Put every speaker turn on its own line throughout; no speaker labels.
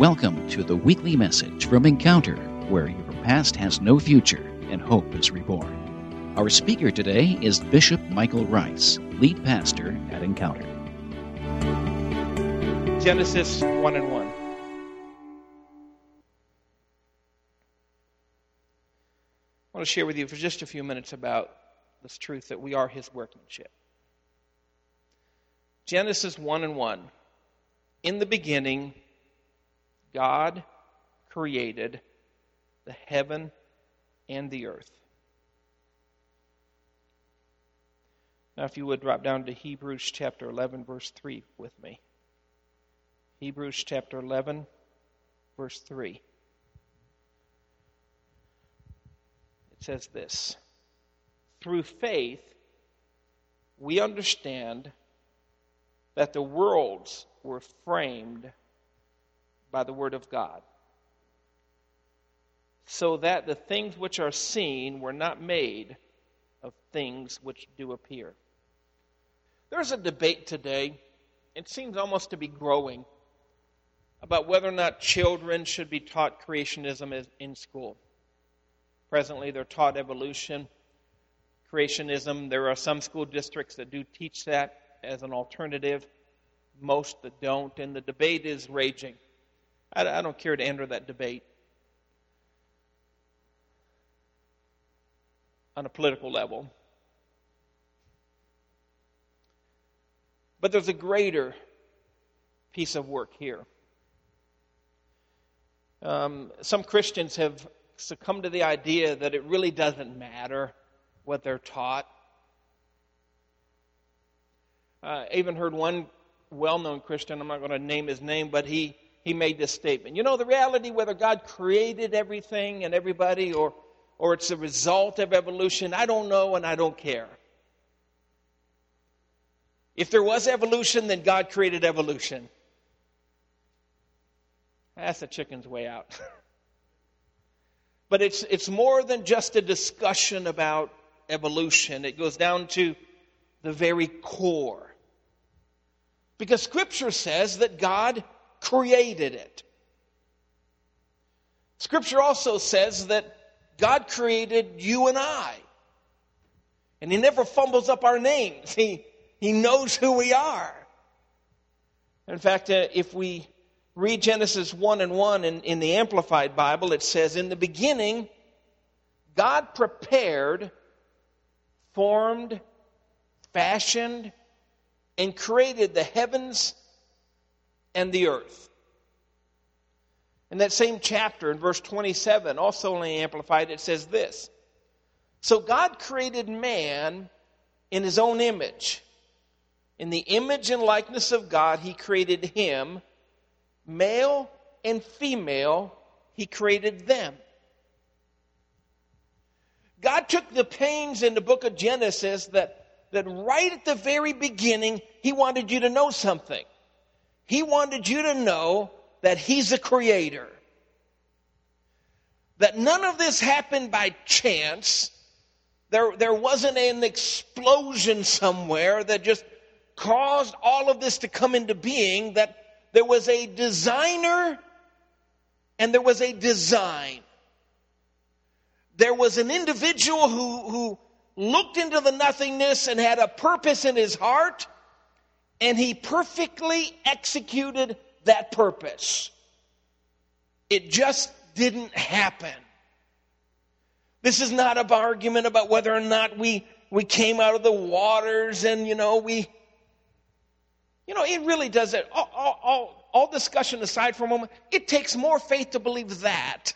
Welcome to the weekly message from Encounter, where your past has no future and hope is reborn. Our speaker today is Bishop Michael Rice, lead pastor at Encounter.
Genesis 1 and 1. I want to share with you for just a few minutes about this truth that we are his workmanship. Genesis 1 and 1. In the beginning, God created the heaven and the earth. Now, if you would drop down to Hebrews chapter 11, verse 3 with me. Hebrews chapter 11, verse 3. It says this Through faith, we understand that the worlds were framed by the Word of God, so that the things which are seen were not made of things which do appear. There's a debate today, it seems almost to be growing, about whether or not children should be taught creationism in school. Presently, they're taught evolution, creationism. There are some school districts that do teach that as an alternative, most that don't, and the debate is raging. I, I don't care to enter that debate on a political level. But there's a greater piece of work here. Um, some Christians have succumbed to the idea that it really doesn't matter what they're taught. Uh, I even heard one well known Christian, I'm not going to name his name, but he he made this statement. You know, the reality whether God created everything and everybody or, or it's a result of evolution, I don't know and I don't care. If there was evolution, then God created evolution. That's the chicken's way out. but it's, it's more than just a discussion about evolution, it goes down to the very core. Because Scripture says that God created it. Scripture also says that God created you and I. And He never fumbles up our names, He, he knows who we are. In fact, uh, if we read Genesis 1 and 1 in, in the Amplified Bible, it says, In the beginning, God prepared, formed, fashioned, and created the heavens and the earth. In that same chapter, in verse 27, also only amplified, it says this So God created man in his own image. In the image and likeness of God, he created him. Male and female, he created them. God took the pains in the book of Genesis that, that right at the very beginning, he wanted you to know something. He wanted you to know that He's a creator. That none of this happened by chance. There, there wasn't an explosion somewhere that just caused all of this to come into being. That there was a designer and there was a design. There was an individual who, who looked into the nothingness and had a purpose in his heart and he perfectly executed that purpose. It just didn't happen. This is not an argument about whether or not we, we came out of the waters and, you know, we, you know, it really does it. All, all, all, all discussion aside for a moment, it takes more faith to believe that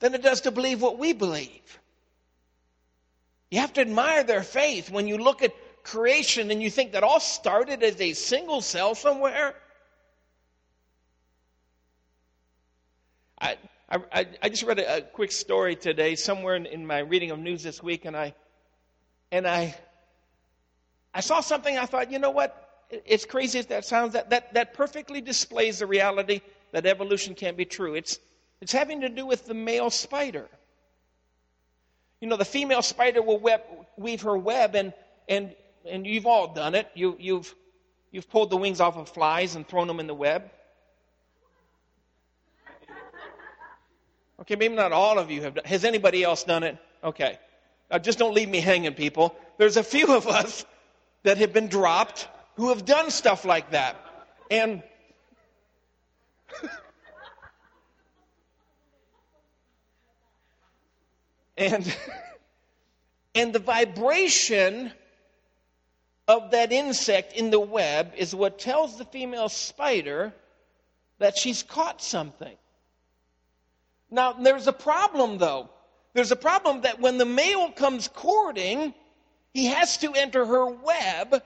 than it does to believe what we believe. You have to admire their faith when you look at creation and you think that all started as a single cell somewhere. I, I, I just read a, a, quick story today somewhere in, in my reading of news this week, and I and I I saw something. I thought, you know what? It's crazy as that sounds. That that that perfectly displays the reality that evolution can't be true. It's it's having to do with the male spider. You know, the female spider will web, weave her web, and, and, and you've all done it. You, you've, You've pulled the wings off of flies and thrown them in the web. Okay, maybe not all of you have done. Has anybody else done it? Okay. Uh, just don't leave me hanging, people. There's a few of us that have been dropped who have done stuff like that. And and and the vibration of that insect in the web is what tells the female spider that she's caught something. Now, there's a problem though. There's a problem that when the male comes courting, he has to enter her web.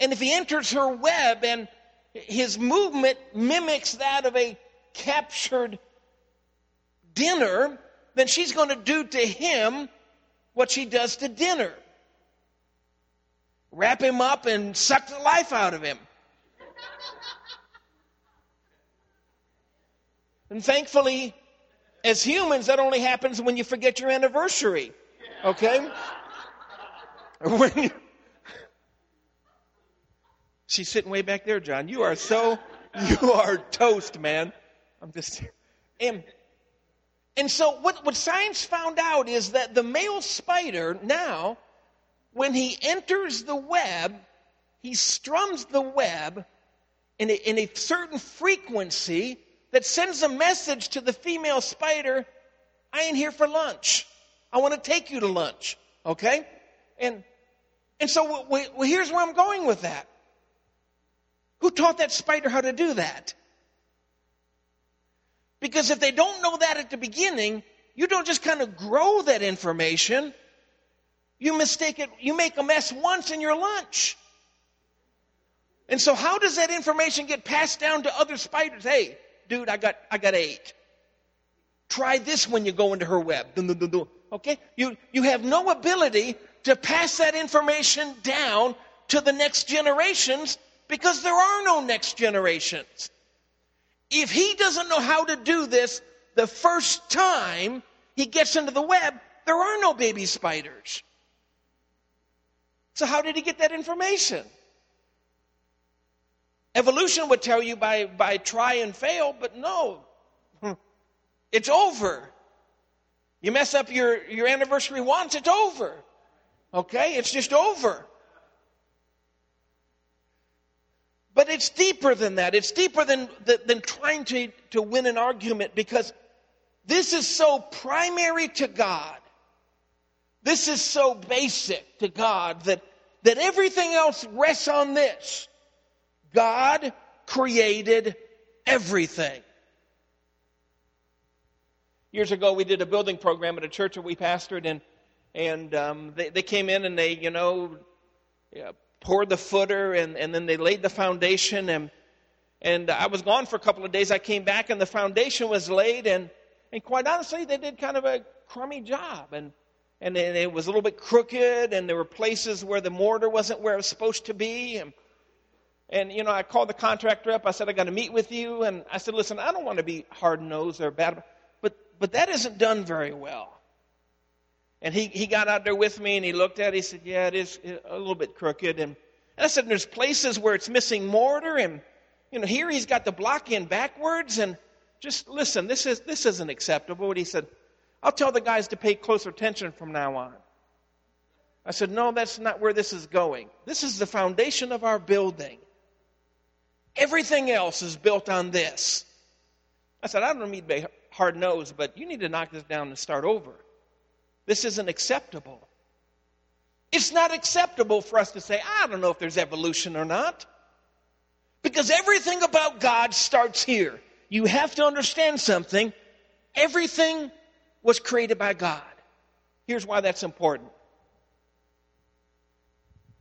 And if he enters her web and his movement mimics that of a captured dinner, then she's going to do to him what she does to dinner wrap him up and suck the life out of him. And thankfully, as humans, that only happens when you forget your anniversary. Okay? when you, She's sitting way back there, John. You are so, you are toast, man. I'm just, and, and so what, what science found out is that the male spider now, when he enters the web, he strums the web in a, in a certain frequency that sends a message to the female spider I ain't here for lunch. I want to take you to lunch. Okay? And, and so we, we, here's where I'm going with that. Who taught that spider how to do that? Because if they don't know that at the beginning, you don't just kind of grow that information. You mistake it, you make a mess once in your lunch. And so how does that information get passed down to other spiders? Hey, dude, I got, I got eight. Try this when you go into her web. Okay? You, you have no ability to pass that information down to the next generations because there are no next generations. If he doesn't know how to do this the first time he gets into the web, there are no baby spiders. So, how did he get that information? Evolution would tell you by, by try and fail, but no. Hmm. It's over. You mess up your, your anniversary once, it's over. Okay? It's just over. But it's deeper than that. It's deeper than, than trying to, to win an argument because this is so primary to God. This is so basic to God that, that everything else rests on this. God created everything. Years ago, we did a building program at a church that we pastored, and and um, they, they came in and they, you know, yeah, poured the footer, and, and then they laid the foundation. And and I was gone for a couple of days. I came back, and the foundation was laid, and and quite honestly, they did kind of a crummy job, and and it was a little bit crooked, and there were places where the mortar wasn't where it was supposed to be, and and, you know, I called the contractor up. I said, I got to meet with you. And I said, listen, I don't want to be hard nosed or bad, but, but that isn't done very well. And he, he got out there with me and he looked at it. He said, yeah, it is a little bit crooked. And, and I said, there's places where it's missing mortar. And, you know, here he's got the block in backwards. And just listen, this, is, this isn't acceptable. And he said, I'll tell the guys to pay closer attention from now on. I said, no, that's not where this is going. This is the foundation of our building. Everything else is built on this. I said, I don't mean to be hard nosed, but you need to knock this down and start over. This isn't acceptable. It's not acceptable for us to say, I don't know if there's evolution or not. Because everything about God starts here. You have to understand something. Everything was created by God. Here's why that's important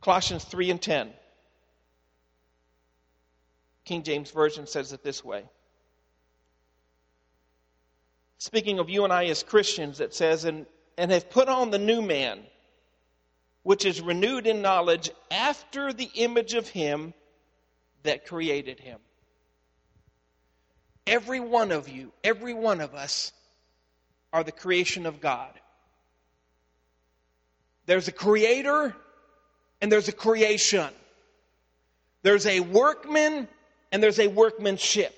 Colossians 3 and 10. King James Version says it this way. Speaking of you and I as Christians, it says, and, and have put on the new man, which is renewed in knowledge after the image of him that created him. Every one of you, every one of us, are the creation of God. There's a creator and there's a creation. There's a workman and there's a workmanship.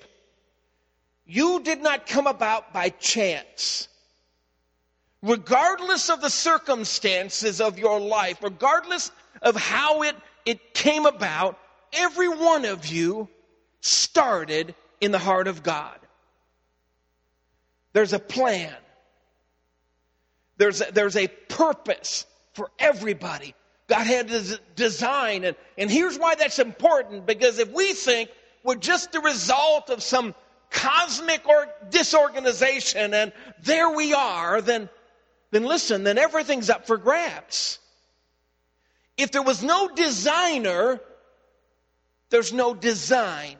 You did not come about by chance. Regardless of the circumstances of your life, regardless of how it, it came about, every one of you started in the heart of God. There's a plan. There's a, there's a purpose for everybody. God had a design. And, and here's why that's important because if we think we're just the result of some cosmic or disorganization and there we are, then, then listen, then everything's up for grabs. If there was no designer, there's no design.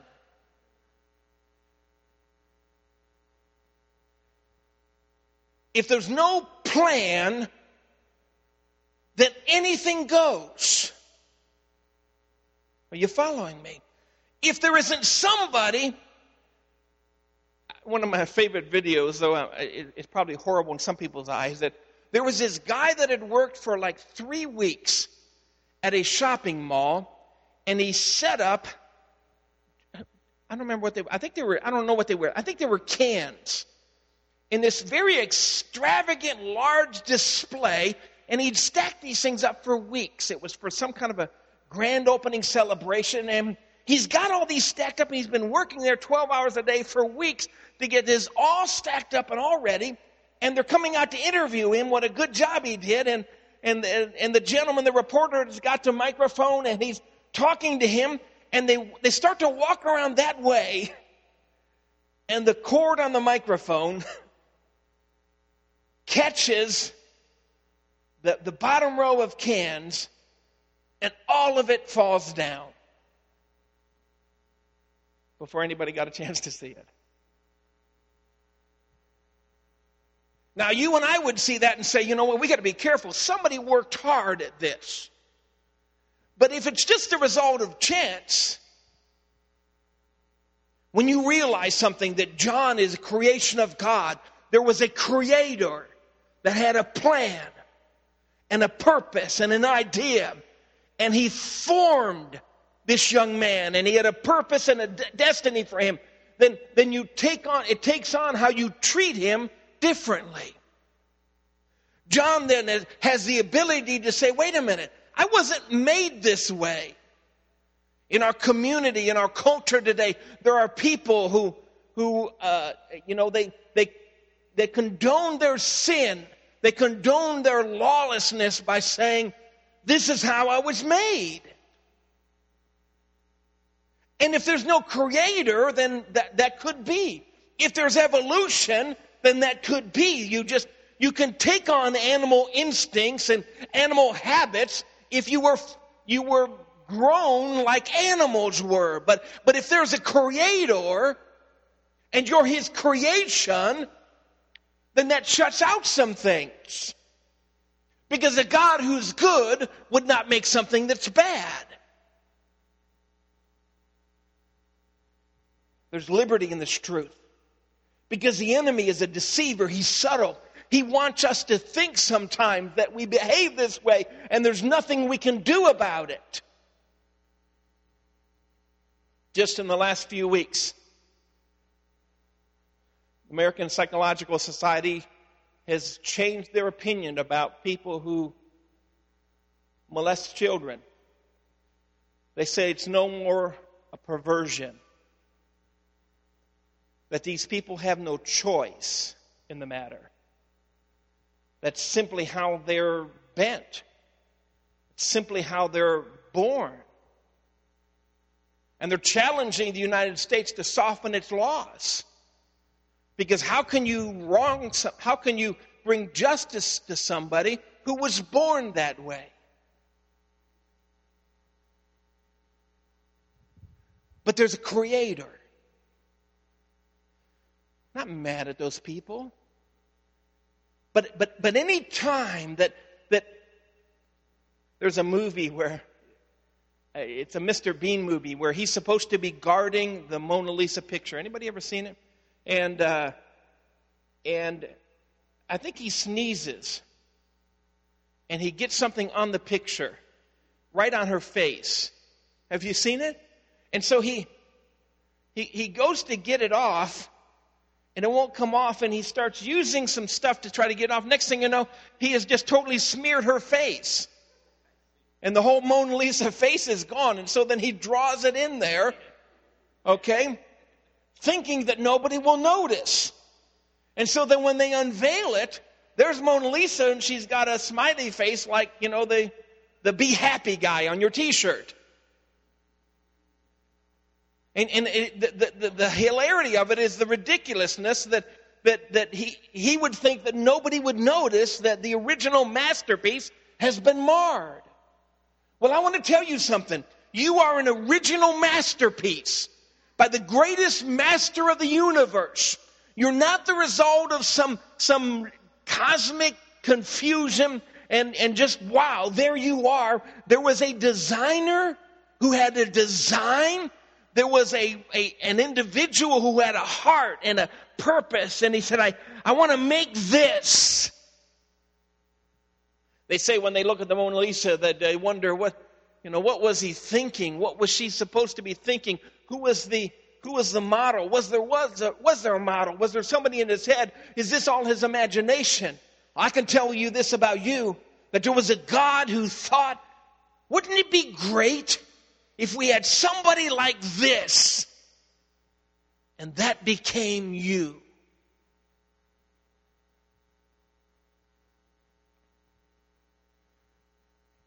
If there's no plan, then anything goes. Are you following me? If there isn't somebody, one of my favorite videos, though it's probably horrible in some people's eyes, that there was this guy that had worked for like three weeks at a shopping mall, and he set up. I don't remember what they. I think they were. I don't know what they were. I think they were cans in this very extravagant, large display, and he'd stack these things up for weeks. It was for some kind of a grand opening celebration, and he's got all these stacked up, and he's been working there 12 hours a day for weeks to get this all stacked up and all ready. And they're coming out to interview him, what a good job he did. And, and, and the gentleman, the reporter, has got the microphone and he's talking to him. And they, they start to walk around that way. And the cord on the microphone catches the, the bottom row of cans and all of it falls down before anybody got a chance to see it. Now, you and I would see that and say, you know what, we got to be careful. Somebody worked hard at this. But if it's just the result of chance, when you realize something that John is a creation of God, there was a creator that had a plan and a purpose and an idea. And he formed this young man and he had a purpose and a d- destiny for him. Then, then you take on, it takes on how you treat him differently. John then has the ability to say, wait a minute, I wasn't made this way. In our community, in our culture today, there are people who, who, uh, you know, they, they, they condone their sin. They condone their lawlessness by saying, this is how I was made. And if there's no creator, then that, that could be. If there's evolution, then that could be. You just, you can take on animal instincts and animal habits if you were, you were grown like animals were. But, but if there's a creator and you're his creation, then that shuts out some things. Because a God who's good would not make something that's bad. There's liberty in this truth. Because the enemy is a deceiver, he's subtle. He wants us to think sometimes that we behave this way and there's nothing we can do about it. Just in the last few weeks, American Psychological Society has changed their opinion about people who molest children. They say it's no more a perversion that these people have no choice in the matter. That's simply how they're bent. It's simply how they're born. And they're challenging the United States to soften its laws. Because how can you wrong, how can you bring justice to somebody who was born that way? But there's a creator not mad at those people. But, but, but any time that, that there's a movie where uh, it's a Mr. Bean movie where he's supposed to be guarding the Mona Lisa picture. Anybody ever seen it? And uh, and I think he sneezes, and he gets something on the picture, right on her face. Have you seen it? And so he, he, he goes to get it off, and it won't come off, and he starts using some stuff to try to get off. Next thing you know, he has just totally smeared her face. And the whole Mona Lisa face is gone. And so then he draws it in there, okay, thinking that nobody will notice. And so then when they unveil it, there's Mona Lisa, and she's got a smiley face like, you know, the, the be happy guy on your t shirt. And, and it, the, the, the, hilarity of it is the ridiculousness that, that, that he, he would think that nobody would notice that the original masterpiece has been marred. Well, I want to tell you something. You are an original masterpiece by the greatest master of the universe. You're not the result of some, some cosmic confusion and, and just wow, there you are. There was a designer who had a design there was a, a, an individual who had a heart and a purpose, and he said, I, I want to make this. They say when they look at the Mona Lisa that they wonder what, you know, what was he thinking? What was she supposed to be thinking? Who was the who was the model? Was there was a, was there a model? Was there somebody in his head? Is this all his imagination? I can tell you this about you that there was a God who thought, wouldn't it be great if we had somebody like this and that became you.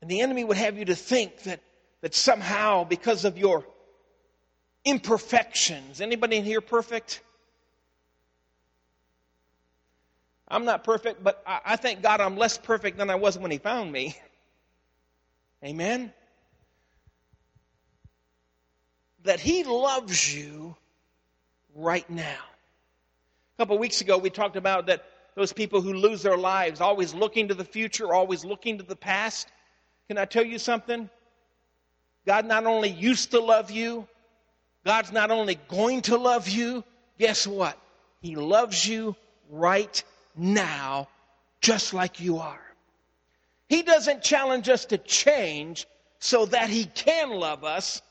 And the enemy would have you to think that, that somehow, because of your imperfections, anybody in here perfect? I'm not perfect, but I, I thank God I'm less perfect than I was when He found me. Amen? That He loves you right now. A couple weeks ago, we talked about that those people who lose their lives, always looking to the future, always looking to the past. Can I tell you something? God not only used to love you, God's not only going to love you, guess what? He loves you right now, just like you are. He doesn't challenge us to change so that He can love us.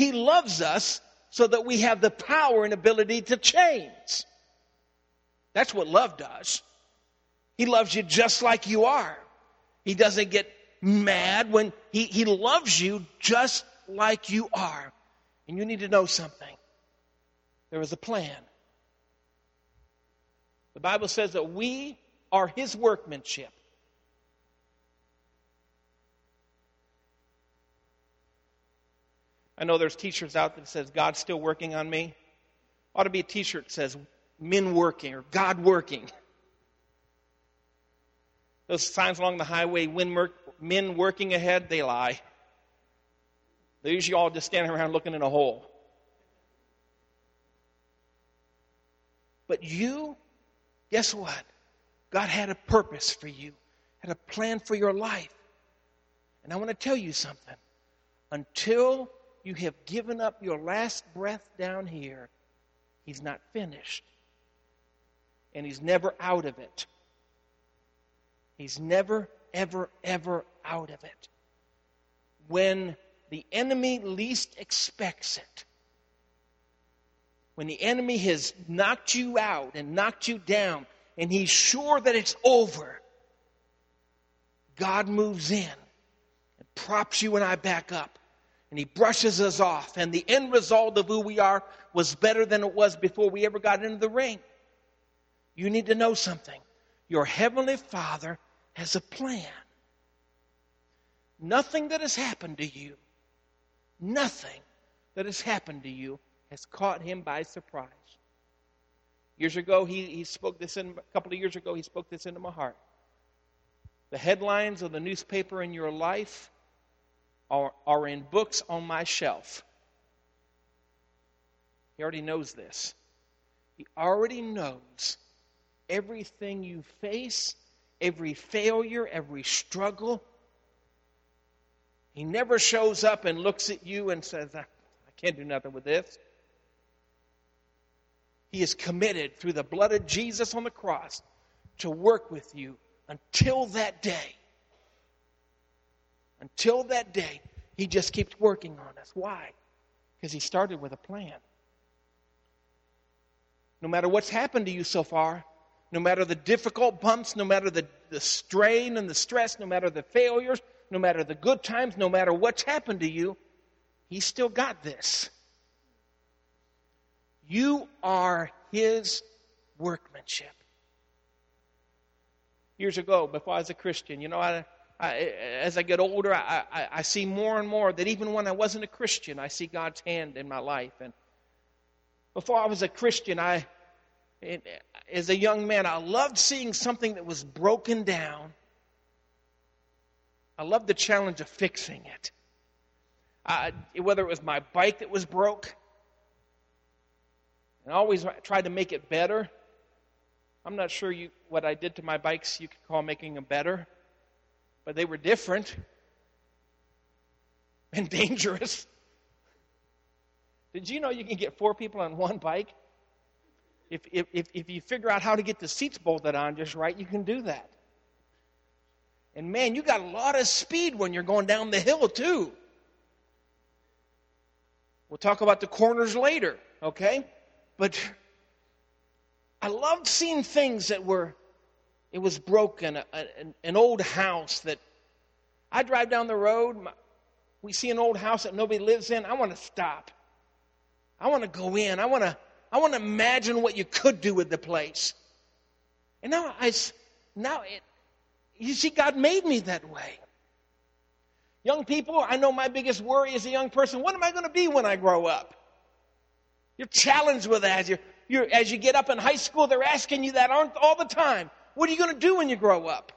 He loves us so that we have the power and ability to change. That's what love does. He loves you just like you are. He doesn't get mad when he, he loves you just like you are. And you need to know something. There is a plan. The Bible says that we are his workmanship. I know there's t-shirts out that says God's still working on me. Ought to be a t-shirt that says men working or God working. Those signs along the highway, men working ahead, they lie. They're usually all just standing around looking in a hole. But you, guess what? God had a purpose for you, had a plan for your life. And I want to tell you something. Until you have given up your last breath down here, he's not finished. And he's never out of it. He's never, ever, ever out of it. When the enemy least expects it, when the enemy has knocked you out and knocked you down, and he's sure that it's over, God moves in and props you and I back up and he brushes us off. And the end result of who we are was better than it was before we ever got into the ring. You need to know something. Your Heavenly Father has a plan. Nothing that has happened to you, nothing that has happened to you has caught him by surprise. Years ago, he, he spoke this in, a couple of years ago, he spoke this into my heart. The headlines of the newspaper in your life are, are in books on my shelf. He already knows this. He already knows everything you face, every failure, every struggle. He never shows up and looks at you and says, I can't do nothing with this. He is committed through the blood of Jesus on the cross to work with you until that day. Until that day, He just keeps working on us. Why? Because He started with a plan. No matter what's happened to you so far, no matter the difficult bumps, no matter the, the strain and the stress, no matter the failures, no matter the good times, no matter what's happened to you, He's still got this. You are His workmanship. Years ago, before I was a Christian, you know, I, I, as I get older, I, I, I see more and more that even when I wasn't a Christian, I see God's hand in my life. And before I was a Christian, I, as a young man, I loved seeing something that was broken down. I loved the challenge of fixing it. I, whether it was my bike that was broke, and I always tried to make it better. I'm not sure you, what I did to my bikes you could call making them better, but they were different and dangerous. Did you know you can get four people on one bike? If, if, if, if you figure out how to get the seats bolted on just right, you can do that. And man, you got a lot of speed when you're going down the hill, too. We'll talk about the corners later, okay? But I loved seeing things that were, it was broken, a, a, an old house that I drive down the road, we see an old house that nobody lives in, I want to stop. I want to go in. I want to, I want to imagine what you could do with the place. And now I, now it, you see, God made me that way. Young people, I know my biggest worry as a young person, what am I going to be when I grow up? You're challenged with that. You're, you're, as you get up in high school, they're asking you that all the time. What are you going to do when you grow up?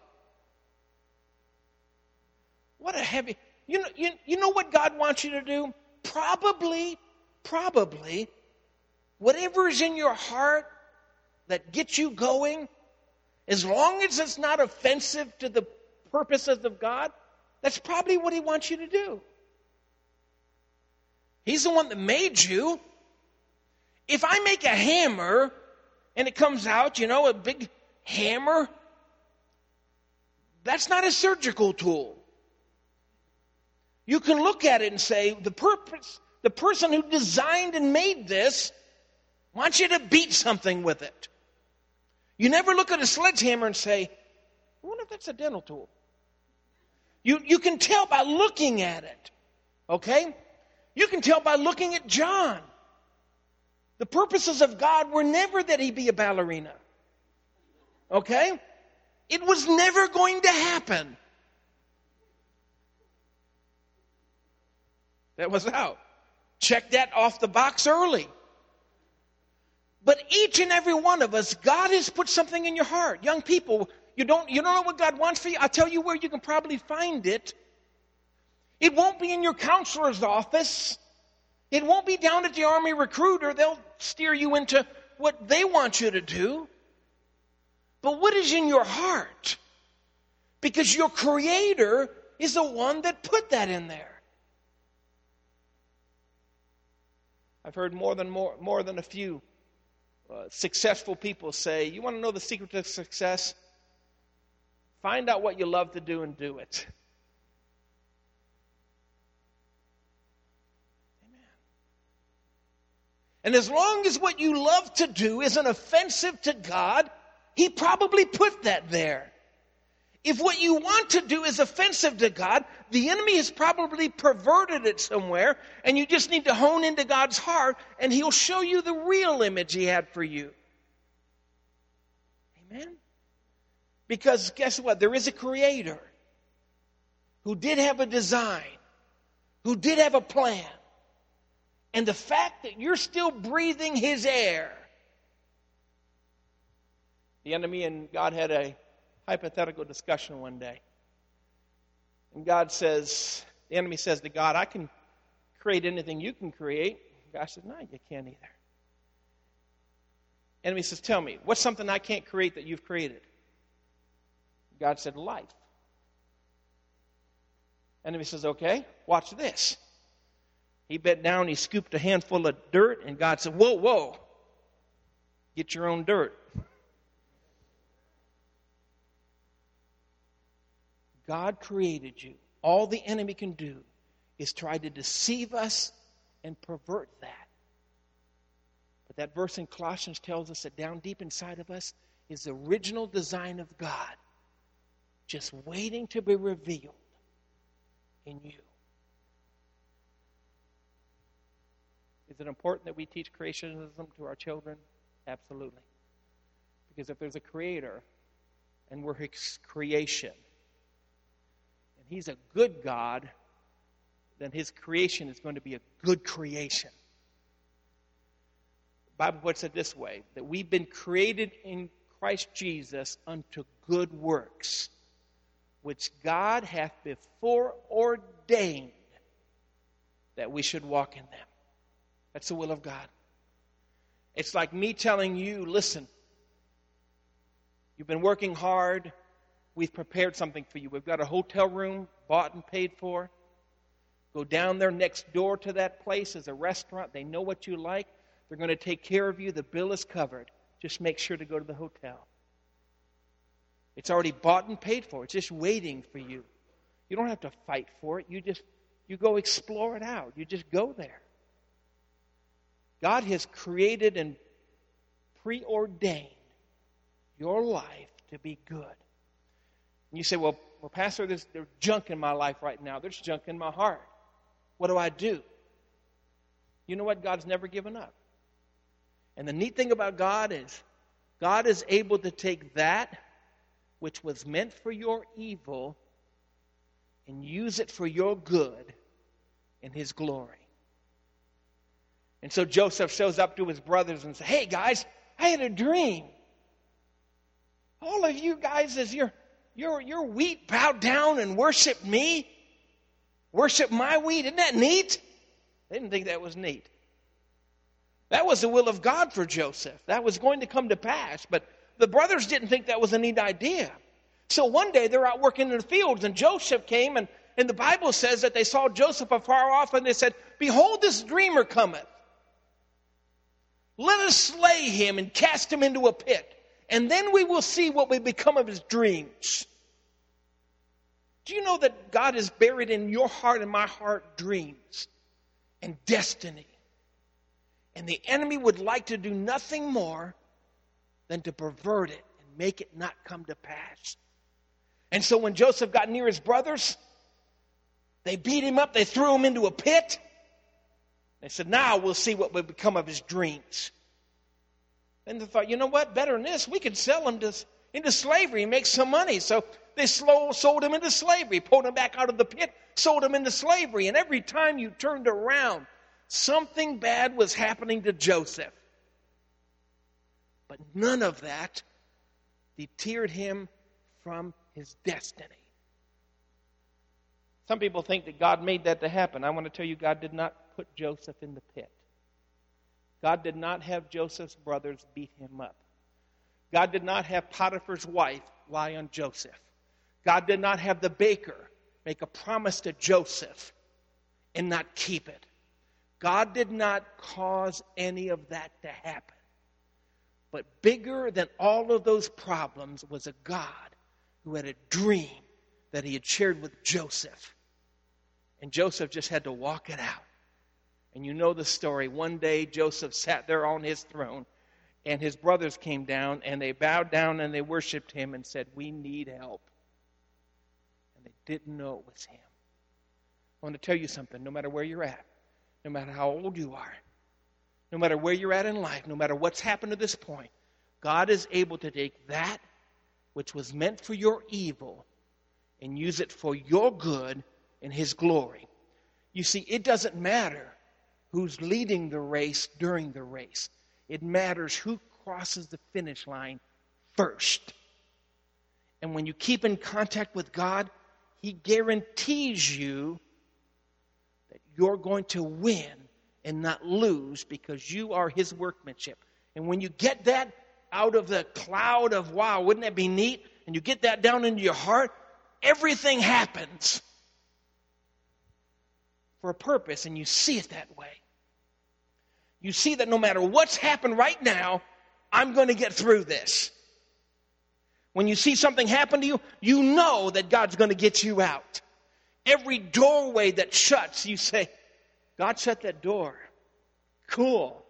What a heavy. You know, you, you know what God wants you to do? Probably, probably, whatever is in your heart that gets you going, as long as it's not offensive to the purposes of God, that's probably what He wants you to do. He's the one that made you. If I make a hammer and it comes out, you know, a big hammer, that's not a surgical tool. You can look at it and say, the purpose, the person who designed and made this wants you to beat something with it. You never look at a sledgehammer and say, I wonder if that's a dental tool. You, you can tell by looking at it. Okay? You can tell by looking at John. The purposes of God were never that he be a ballerina. Okay? It was never going to happen. That was out. Check that off the box early. But each and every one of us, God has put something in your heart. Young people, you don't, you don't know what God wants for you? I'll tell you where you can probably find it. It won't be in your counselor's office. It won't be down at the Army recruiter. They'll steer you into what they want you to do. But what is in your heart? Because your Creator is the one that put that in there. I've heard more than more, more than a few uh, successful people say, "You want to know the secret to success? Find out what you love to do and do it." And as long as what you love to do isn't offensive to God, He probably put that there. If what you want to do is offensive to God, the enemy has probably perverted it somewhere, and you just need to hone into God's heart, and He'll show you the real image He had for you. Amen? Because guess what? There is a creator who did have a design, who did have a plan. And the fact that you're still breathing His air. The enemy and God had a hypothetical discussion one day. And God says, the enemy says to God, I can create anything you can create. God says, No, you can't either. Enemy says, Tell me, what's something I can't create that you've created? God said, Life. Enemy says, Okay, watch this. He bent down, he scooped a handful of dirt, and God said, Whoa, whoa, get your own dirt. God created you. All the enemy can do is try to deceive us and pervert that. But that verse in Colossians tells us that down deep inside of us is the original design of God, just waiting to be revealed in you. Is it important that we teach creationism to our children? Absolutely. Because if there's a creator and we're his creation, he's a good God, then his creation is going to be a good creation. The Bible puts it this way that we've been created in Christ Jesus unto good works, which God hath before ordained that we should walk in them. That's the will of God. It's like me telling you, listen, you've been working hard. We've prepared something for you. We've got a hotel room bought and paid for. Go down there next door to that place is a restaurant. They know what you like. They're going to take care of you. The bill is covered. Just make sure to go to the hotel. It's already bought and paid for. It's just waiting for you. You don't have to fight for it. You just you go explore it out. You just go there. God has created and preordained your life to be good. And you say, well, well Pastor, there's, there's junk in my life right now. There's junk in my heart. What do I do? You know what? God's never given up. And the neat thing about God is, God is able to take that which was meant for your evil and use it for your good in His glory. And so Joseph shows up to his brothers and says, Hey guys, I had a dream. All of you guys, as your, your, your wheat bowed down and worshiped me, worship my wheat. Isn't that neat? They didn't think that was neat. That was the will of God for Joseph. That was going to come to pass. But the brothers didn't think that was a neat idea. So one day they're out working in the fields, and Joseph came, and, and the Bible says that they saw Joseph afar off, and they said, Behold, this dreamer cometh. Let us slay him and cast him into a pit, and then we will see what will become of his dreams. Do you know that God has buried in your heart and my heart dreams and destiny? And the enemy would like to do nothing more than to pervert it and make it not come to pass. And so when Joseph got near his brothers, they beat him up, they threw him into a pit. They said, now we'll see what will become of his dreams. And they thought, you know what? Better than this, we could sell him to, into slavery and make some money. So they slow, sold him into slavery, pulled him back out of the pit, sold him into slavery. And every time you turned around, something bad was happening to Joseph. But none of that deterred him from his destiny. Some people think that God made that to happen. I want to tell you, God did not put Joseph in the pit. God did not have Joseph's brothers beat him up. God did not have Potiphar's wife lie on Joseph. God did not have the baker make a promise to Joseph and not keep it. God did not cause any of that to happen. But bigger than all of those problems was a God who had a dream that he had shared with Joseph. And Joseph just had to walk it out. And you know the story. One day, Joseph sat there on his throne, and his brothers came down, and they bowed down and they worshiped him and said, We need help. And they didn't know it was him. I want to tell you something no matter where you're at, no matter how old you are, no matter where you're at in life, no matter what's happened to this point, God is able to take that which was meant for your evil and use it for your good and His glory. You see, it doesn't matter who's leading the race during the race. It matters who crosses the finish line first. And when you keep in contact with God, He guarantees you that you're going to win and not lose because you are His workmanship. And when you get that out of the cloud of, wow, wouldn't that be neat? And you get that down into your heart, everything happens for a purpose, and you see it that way you see that no matter what's happened right now, I'm going to get through this. When you see something happen to you, you know that God's going to get you out. Every doorway that shuts, you say, God shut that door. Cool.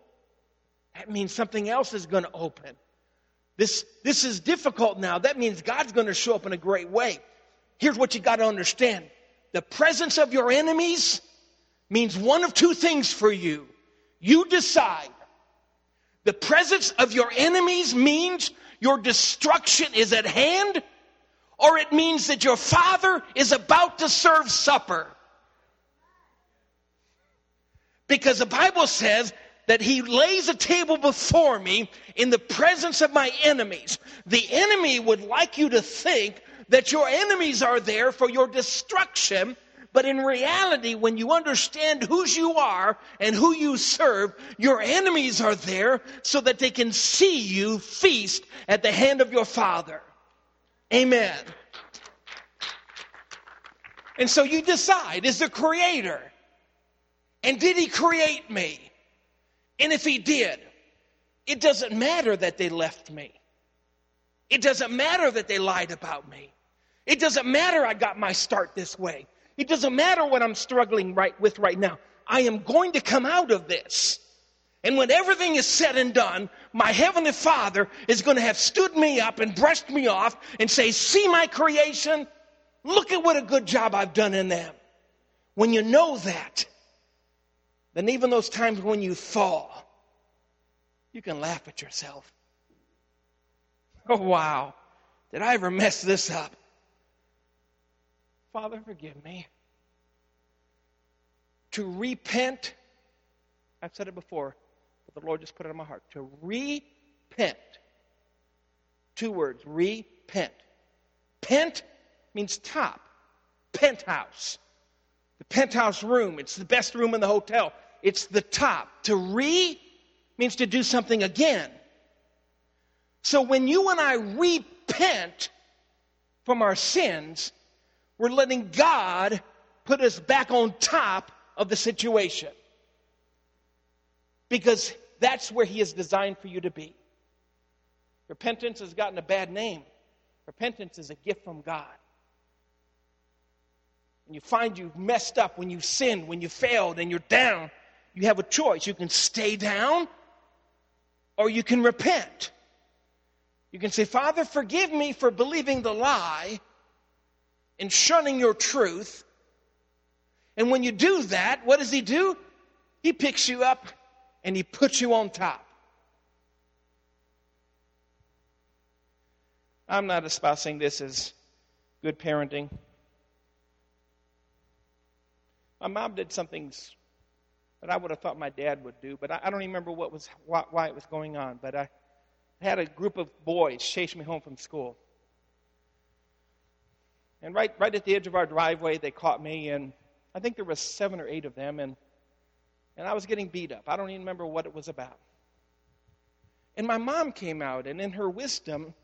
That means something else is going to open. This, this is difficult now. That means God's going to show up in a great way. Here's what you got to understand the presence of your enemies means one of two things for you. You decide. The presence of your enemies means your destruction is at hand, or it means that your father is about to serve supper. Because the Bible says that he lays a table before me in the presence of my enemies. The enemy would like you to think that your enemies are there for your destruction. But in reality, when you understand whose you are and who you serve, your enemies are there so that they can see you feast at the hand of your Father. Amen. And so you decide, is the Creator? And did He create me? And if He did, it doesn't matter that they left me. It doesn't matter that they lied about me. It doesn't matter I got my start this way. It doesn't matter what I'm struggling right with right now. I am going to come out of this. And when everything is said and done, my heavenly Father is going to have stood me up and brushed me off and say, See my creation? Look at what a good job I've done in them. When you know that, then even those times when you fall, you can laugh at yourself. Oh, wow. Did I ever mess this up? Father, forgive me. To repent, I've said it before, but the Lord just put it in my heart. To repent. Two words repent. Pent means top, penthouse. The penthouse room, it's the best room in the hotel. It's the top. To re means to do something again. So when you and I repent from our sins, we're letting God put us back on top of the situation. Because that's where He is designed for you to be. Repentance has gotten a bad name. Repentance is a gift from God. When you find you've messed up, when you sinned, when you failed, and you're down, you have a choice. You can stay down or you can repent. You can say, Father, forgive me for believing the lie and shunning your truth. And when you do that, what does He do? He picks you up and He puts you on top. I'm not espousing this as good parenting. My mom did something that I would have thought my dad would do, but I, I don't remember what was why, why, it was going on. But I had a group of boys chase me home from school, and right right at the edge of our driveway, they caught me, and I think there was seven or eight of them, and and I was getting beat up. I don't even remember what it was about. And my mom came out, and in her wisdom,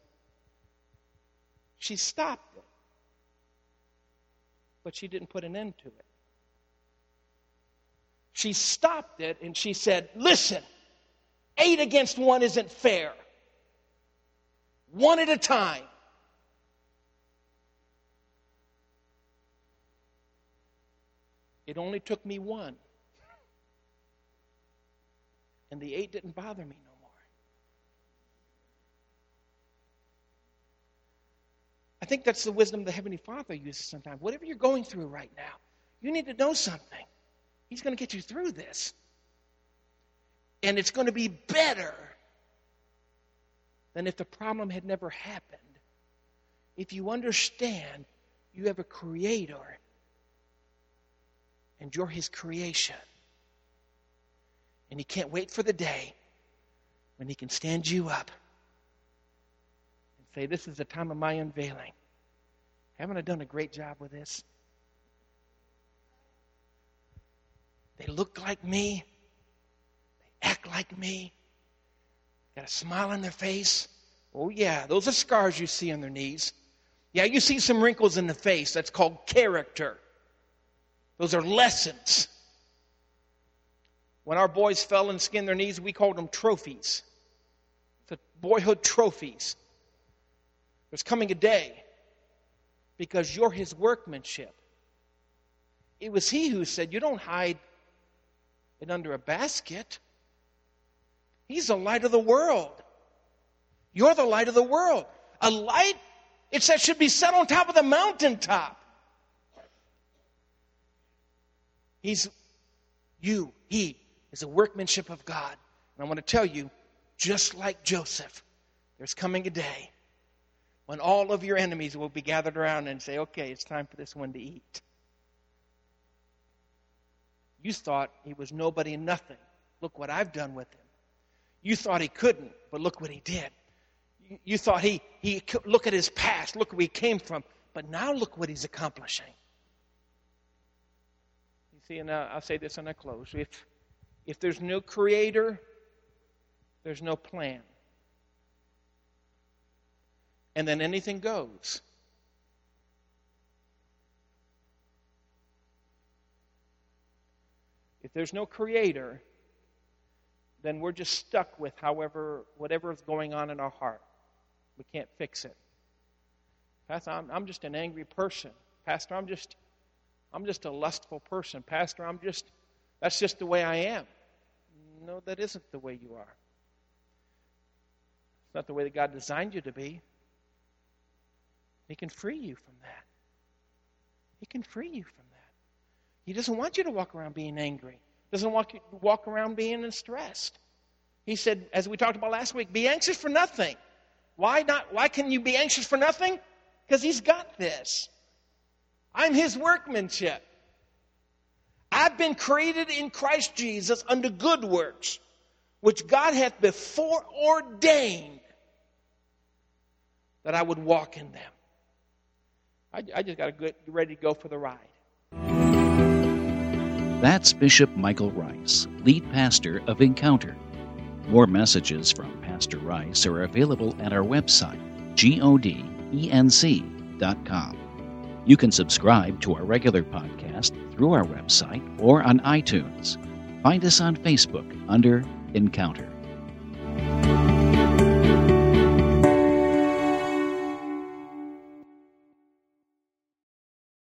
she stopped it, but she didn't put an end to it she stopped it and she said, Listen, eight against one isn't fair. One at a time. It only took me one. And the eight didn't bother me no more. I think that's the wisdom the Heavenly Father uses sometimes. Whatever you're going through right now, you need to know something. He's going to get you through this. And it's going to be better than if the problem had never happened. If you understand you have a creator and you're his creation. And he can't wait for the day when he can stand you up and say, This is the time of my unveiling. Haven't I done a great job with this? They look like me. They act like me. Got a smile on their face. Oh, yeah, those are scars you see on their knees. Yeah, you see some wrinkles in the face. That's called character. Those are lessons. When our boys fell and skinned their knees, we called them trophies. The boyhood trophies. There's coming a day because you're his workmanship. It was he who said, You don't hide it under a basket. He's the light of the world. You're the light of the world. A light, it says, should be set on top of the mountaintop. He's you, he is a workmanship of God. And I want to tell you, just like Joseph, there's coming a day when all of your enemies will be gathered around and say, okay, it's time for this one to eat. You thought he was nobody and nothing. Look what I've done with him. You thought he couldn't, but look what he did. You thought he, he look at his past, look where he came from, but now look what he's accomplishing. See, and I'll say this and I close. If, if there's no creator, there's no plan and then anything goes. If there's no creator, then we're just stuck with however whatever is going on in our heart. We can't fix it. Pastor, I'm, I'm just an angry person. Pastor, I'm just I'm just a lustful person. Pastor, I'm just that's just the way I am. No, that isn't the way you are. It's not the way that God designed you to be. He can free you from that. He can free you from that. He doesn't want you to walk around being angry. Doesn't want you to walk around being stressed. He said, as we talked about last week, be anxious for nothing. Why not? Why can you be anxious for nothing? Because he's got this. I'm his workmanship. I've been created in Christ Jesus unto good works, which God hath before ordained that I would walk in them. I, I just got to get ready to go for the ride.
That's Bishop Michael Rice, lead pastor of Encounter. More messages from Pastor Rice are available at our website, godenc.com. You can subscribe to our regular podcast through our website or on iTunes. Find us on Facebook under Encounter.